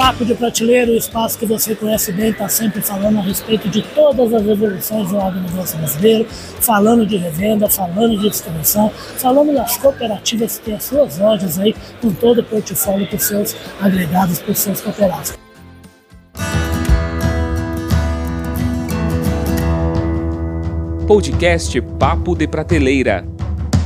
Papo de Prateleira, o espaço que você conhece bem, está sempre falando a respeito de todas as evoluções do agronegócio brasileiro, falando de revenda, falando de distribuição, falando das cooperativas que têm as suas lojas aí, com todo o portfólio para os seus agregados, para os seus cooperados. Podcast Papo de Prateleira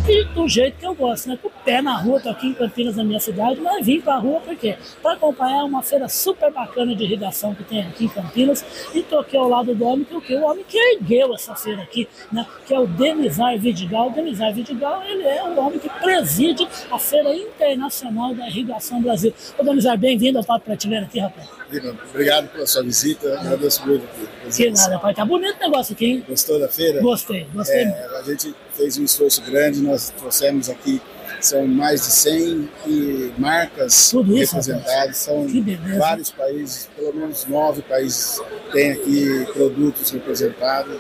e do jeito que eu gosto, né? Com o pé na rua, tô aqui em Campinas, na minha cidade, mas vim pra rua por quê? Para acompanhar uma feira super bacana de irrigação que tem aqui em Campinas e tô aqui ao lado do homem que o que? O homem que ergueu essa feira aqui, né? Que é o Denizar Vidigal. O Denizar Vidigal, ele é o homem que preside a Feira Internacional da Irrigação Brasil. Ô Denizar, bem-vindo ao Papo Prateleira aqui, rapaz. Obrigado pela sua visita, agradeço muito. Que nada, pai. Tá bonito o negócio aqui, hein? Gostou da feira? Gostei, gostei é, A gente fez um esforço grande, nós trouxemos aqui, são mais de 100 marcas Tudo isso, representadas, são vários países, pelo menos nove países têm aqui produtos representados,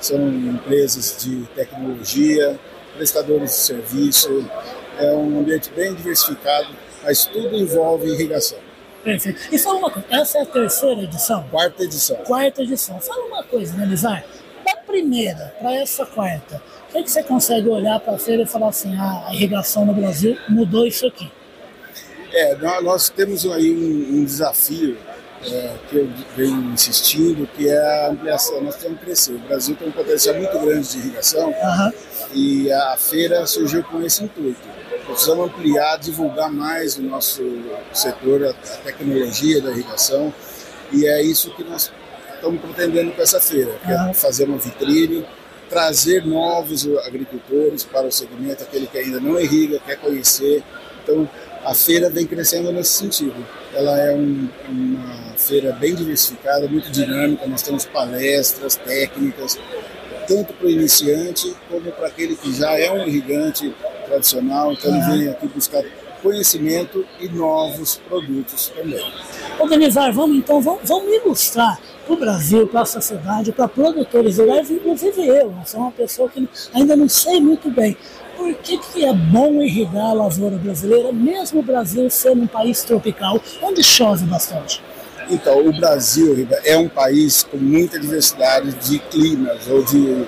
são empresas de tecnologia, prestadores de serviço, é um ambiente bem diversificado, mas tudo envolve irrigação. Perfeito. E fala uma coisa, essa é a terceira edição? Quarta edição. Quarta edição. Fala uma coisa, Nelizar, da primeira para essa quarta, o que, é que você consegue olhar para a feira e falar assim, ah, a irrigação no Brasil mudou isso aqui? É, nós temos aí um, um desafio é, que eu venho insistindo, que é a ampliação. Nós temos que crescer. O Brasil tem um potencial muito grande de irrigação uhum. e a feira surgiu com esse intuito precisamos ampliar, divulgar mais o nosso setor, a, tecnologia da irrigação, e é isso que nós estamos pretendendo com essa feira, que é fazer uma vitrine, trazer novos agricultores para o segmento, aquele que ainda não irriga, quer conhecer. Então, a feira vem crescendo nesse sentido. Ela é um, uma feira bem diversificada, muito dinâmica, nós temos palestras, técnicas, tanto para o iniciante como para aquele que já é um irrigante tradicional, então ele vem aqui buscar conhecimento e novos produtos também. Organizar, vamos então, vamos, vamos ilustrar o Brasil, para a sociedade, para produtores rurais, inclusive eu, eu sou uma pessoa que ainda não sei muito bem por que, que é bom irrigar a lavoura brasileira, mesmo o Brasil sendo um país tropical, onde chove bastante. Então, o Brasil é um país com muita diversidade de climas ou de,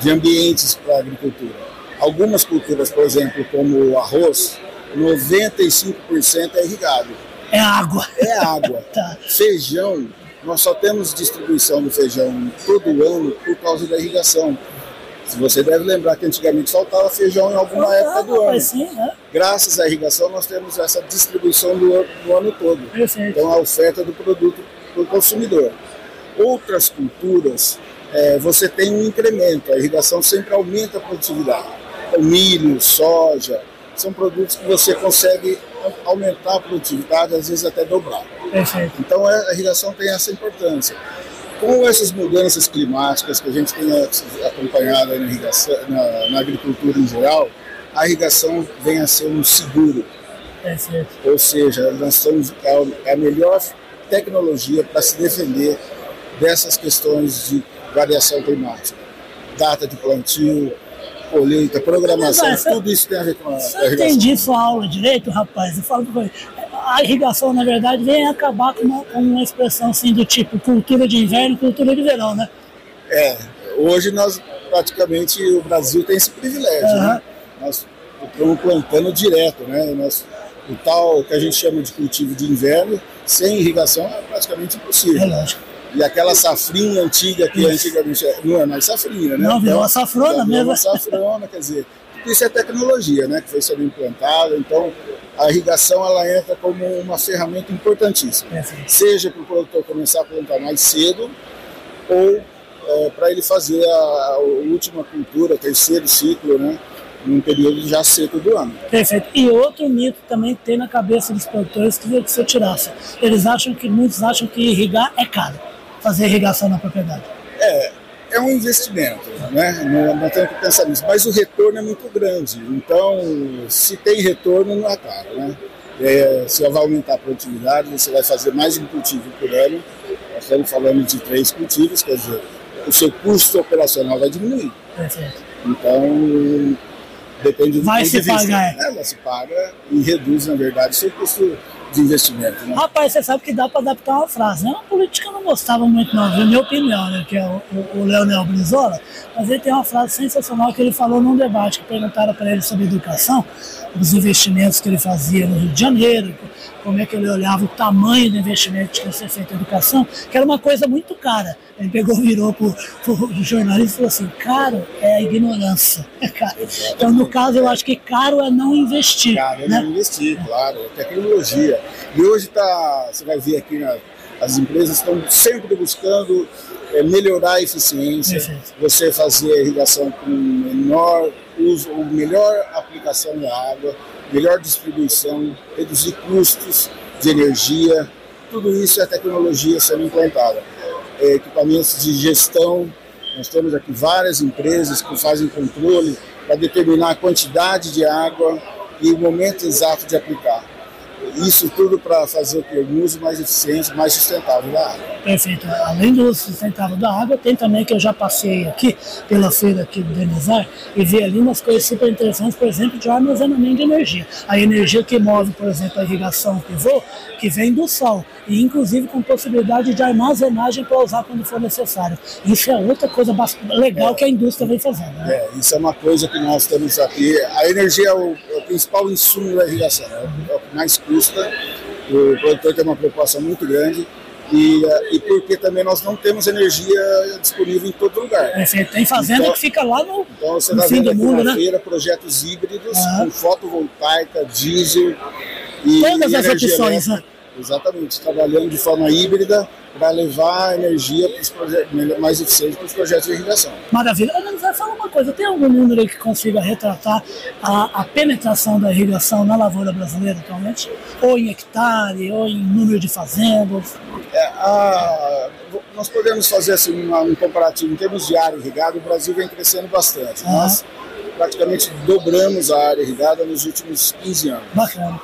de ambientes para a agricultura. Algumas culturas, por exemplo, como o arroz, 95% é irrigado. É água. É água. tá. Feijão, nós só temos distribuição do feijão todo ano por causa da irrigação. Você deve lembrar que antigamente faltava feijão em alguma ah, época do ano. Sim, é. Graças à irrigação, nós temos essa distribuição do, do ano todo. Perfeito. Então, a oferta do produto para o consumidor. Outras culturas, é, você tem um incremento, a irrigação sempre aumenta a produtividade o milho, soja, são produtos que você consegue aumentar a produtividade, às vezes até dobrar. Perfeito. Então a irrigação tem essa importância. Com essas mudanças climáticas que a gente tem acompanhado na, na, na agricultura em geral, a irrigação vem a ser um seguro. Perfeito. Ou seja, nós estamos, é a melhor tecnologia para se defender dessas questões de variação climática. Data de plantio, colheita, programação, Mas, tudo isso tem a ver com a, a irrigação. entendi sua aula direito, rapaz. Eu falo a irrigação, na verdade, vem acabar com uma, com uma expressão assim do tipo cultura de inverno cultura de verão, né? É, hoje nós praticamente o Brasil tem esse privilégio, uhum. né? Nós estamos plantando direto, né? Nós, o tal que a gente chama de cultivo de inverno, sem irrigação é praticamente impossível. É lógico. E aquela safrinha antiga que isso. antigamente não é mais safrinha, né? Não, virou a safrona mesmo. Uma safrona, quer dizer, isso é tecnologia, né? Que foi sendo implantada. Então, a irrigação ela entra como uma ferramenta importantíssima. É, seja para o produtor começar a plantar mais cedo ou é, para ele fazer a, a, última cultura, terceiro ciclo, né? num período já seco do ano. Perfeito. E outro mito também tem na cabeça dos produtores que você tirasse. Eles acham que, muitos acham que irrigar é caro fazer irrigação na propriedade? É, é um investimento, né? Não, não tem que pensar nisso, mas o retorno é muito grande. Então, se tem retorno, não é caro, né? É, você vai aumentar a produtividade, você vai fazer mais um cultivo por ano. Nós estamos falando de três cultivos, quer dizer, o seu custo operacional vai diminuir. Perfeito. Então, depende do vai se de pagar. Né? Ela se paga e reduz, na verdade, seu custo de investimento. Né? Rapaz, você sabe que dá para adaptar uma frase, né? Uma política eu não gostava muito, não, na minha opinião, né? Que é o, o, Leonel Brizola, mas ele tem uma frase sensacional que ele falou num debate que perguntaram para ele sobre educação, os investimentos que ele fazia no Rio de Janeiro, como é que ele olhava o tamanho do investimento que tinha ser feito em educação, que era uma coisa muito cara. Ele pegou, virou para o jornalista e falou assim: caro é a ignorância. Então, no caso, eu acho que caro é não investir. Caro é né? não investir, claro, é tecnologia. E hoje tá, você vai ver aqui, na, as empresas estão sempre buscando é, melhorar a eficiência, você fazer a irrigação com menor uso, melhor aplicação da água, melhor distribuição, reduzir custos de energia, tudo isso é tecnologia sendo implantada. É, equipamentos de gestão, nós temos aqui várias empresas que fazem controle para determinar a quantidade de água e o momento exato de aplicar. Isso tudo para fazer um uso mais eficiente, mais sustentável da água. Perfeito. Além do uso sustentável da água, tem também que eu já passei aqui pela feira aqui do Denizar e vi ali umas coisas super interessantes, por exemplo, de armazenamento de energia. A energia que move, por exemplo, a irrigação pivô, que vem do sol, e inclusive com possibilidade de armazenagem para usar quando for necessário. Isso é outra coisa legal é. que a indústria vem fazendo. Né? É, isso é uma coisa que nós temos aqui. A energia é o, é o principal insumo da irrigação, é o que mais custa. O produtor tem uma preocupação muito grande e, e, porque também nós não temos energia disponível em todo lugar. É, tem fazenda então, que fica lá no, então você no tá fim do mundo, na né? feira projetos híbridos com fotovoltaica, diesel e Todas as opções, né? Exatamente, trabalhando de forma híbrida para levar energia para os projetos mais eficientes para os projetos de irrigação. Maravilha. Vai falar uma coisa, tem algum número aí que consiga retratar a, a, penetração da irrigação na lavoura brasileira atualmente? Ou em hectare, ou em número de fazendas? É, a, nós podemos fazer assim, uma, um comparativo em termos de área irrigada, o Brasil vem crescendo bastante. Ah. Nós praticamente dobramos a área irrigada nos últimos 15 anos. Bacana.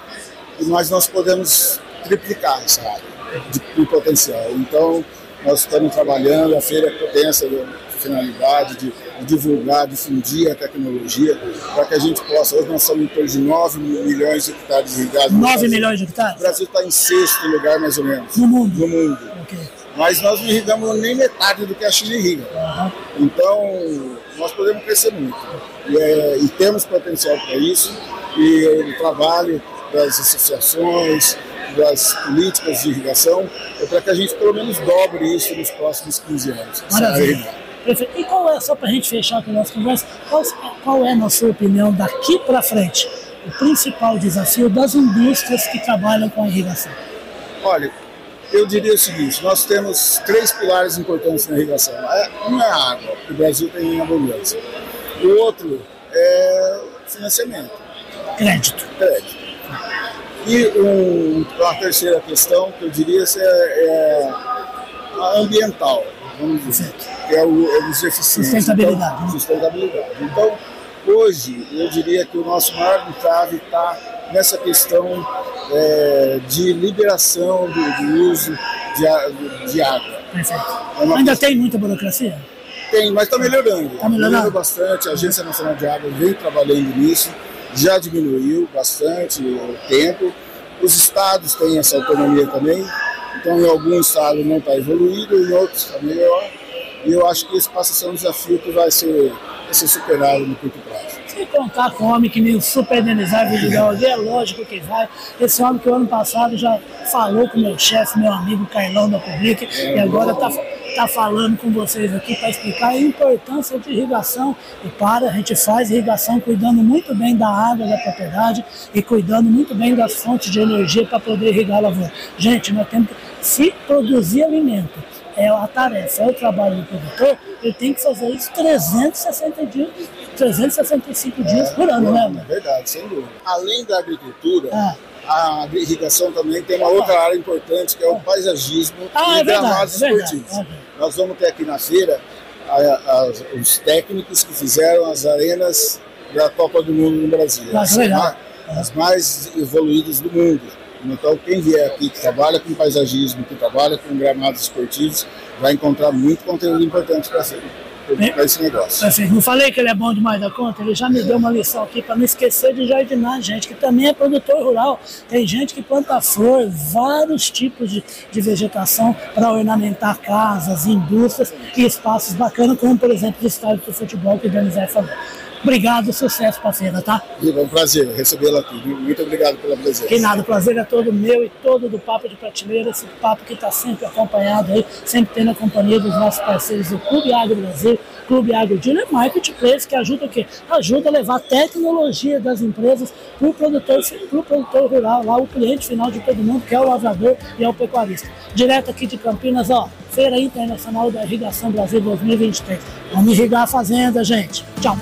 Mas nós podemos triplicar essa área de, de potencial. Então, nós estamos trabalhando, a feira tem essa finalidade de, de divulgar, difundir a tecnologia, para que a gente possa. Hoje nós estamos em torno de 9 milhões de hectares irrigados. 9 milhões de hectares? O Brasil está em sexto lugar, mais ou menos. No mundo? No mundo. Okay. Mas nós não irrigamos nem metade do que a China irriga. Uhum. Então, nós podemos crescer muito. E, é, e temos potencial para isso. E o trabalho das associações, das políticas de irrigação, é para que a gente pelo menos dobre isso nos próximos 15 anos. Maravilha. Perfeito. E qual é, só para a gente fechar com a nossa conversa, qual, qual é, na sua opinião, daqui para frente, o principal desafio das indústrias que trabalham com a irrigação? Olha, eu diria o seguinte: nós temos três pilares importantes na irrigação. Um é a água, que o Brasil tem em abundância. O outro é financiamento. Crédito. Crédito. E um, uma terceira questão que eu diria é, é a ambiental, vamos dizer, que é, o, é os. Sustentabilidade. Então, sustentabilidade. Então, hoje, eu diria que o nosso maior entrave está nessa questão é, de liberação do, do uso de, de, água. Perfeito. É Ainda questão... tem muita burocracia? Tem, mas está melhorando. Está melhorando bastante. A Agência Nacional de Água vem trabalhando nisso já diminuiu bastante o tempo. Os estados têm essa autonomia também, então em alguns estados não está evoluído, em outros está melhor. E eu acho que esse passa a ser um desafio que vai ser, vai ser superado no curto prazo. Se contar com um homem que nem o Super Denizar ali, é lógico que vai. Esse homem que o ano passado já falou com meu chefe, meu amigo Carlão da Public, é, e agora está tá falando com vocês aqui para explicar a importância de irrigação. E para, a gente faz irrigação cuidando muito bem da água da propriedade e cuidando muito bem das fontes de energia para poder irrigar a lavoura. Gente, nós temos que se produzir alimento é a tarefa, é o trabalho do produtor, ele tem que fazer isso 360 dias, 365 dias por ano, né? É verdade, sem dúvida. Além da agricultura, a irrigação também tem uma outra área importante que é o paisagismo ah, e é gramados verdade, esportivos. É Nós vamos ter aqui na feira a, a, os técnicos que fizeram as arenas da Copa do Mundo no Brasil. As, legal. as mais evoluídas do mundo. Então, quem vier aqui que trabalha com paisagismo, que trabalha com gramados esportivos, vai encontrar muito conteúdo importante para ser. Para esse negócio. Perfeito. Não falei que ele é bom demais da conta? Ele já me deu uma lição aqui para não esquecer de jardinar, gente, que também é produtor rural. Tem gente que planta flor, vários tipos de, de vegetação para ornamentar casas, indústrias e espaços bacanas, como por exemplo o estádio de futebol que o Donizete falou. Obrigado, sucesso para a feira, tá? É um prazer recebê-la aqui. Muito obrigado pela presença. Que nada, o prazer é todo meu e todo do Papo de Prateleira, esse papo que está sempre acompanhado aí, sempre tendo a companhia dos nossos parceiros do Clube Agro Brasil, Clube Agro Dealer Marketplace, que ajuda o quê? Ajuda a levar a tecnologia das empresas para o produtor, pro produtor rural, lá o cliente final de todo mundo, que é o lavrador e é o pecuarista. Direto aqui de Campinas, ó, Feira Internacional da Irrigação Brasil 2023. Vamos irrigar a fazenda, gente. Tchau.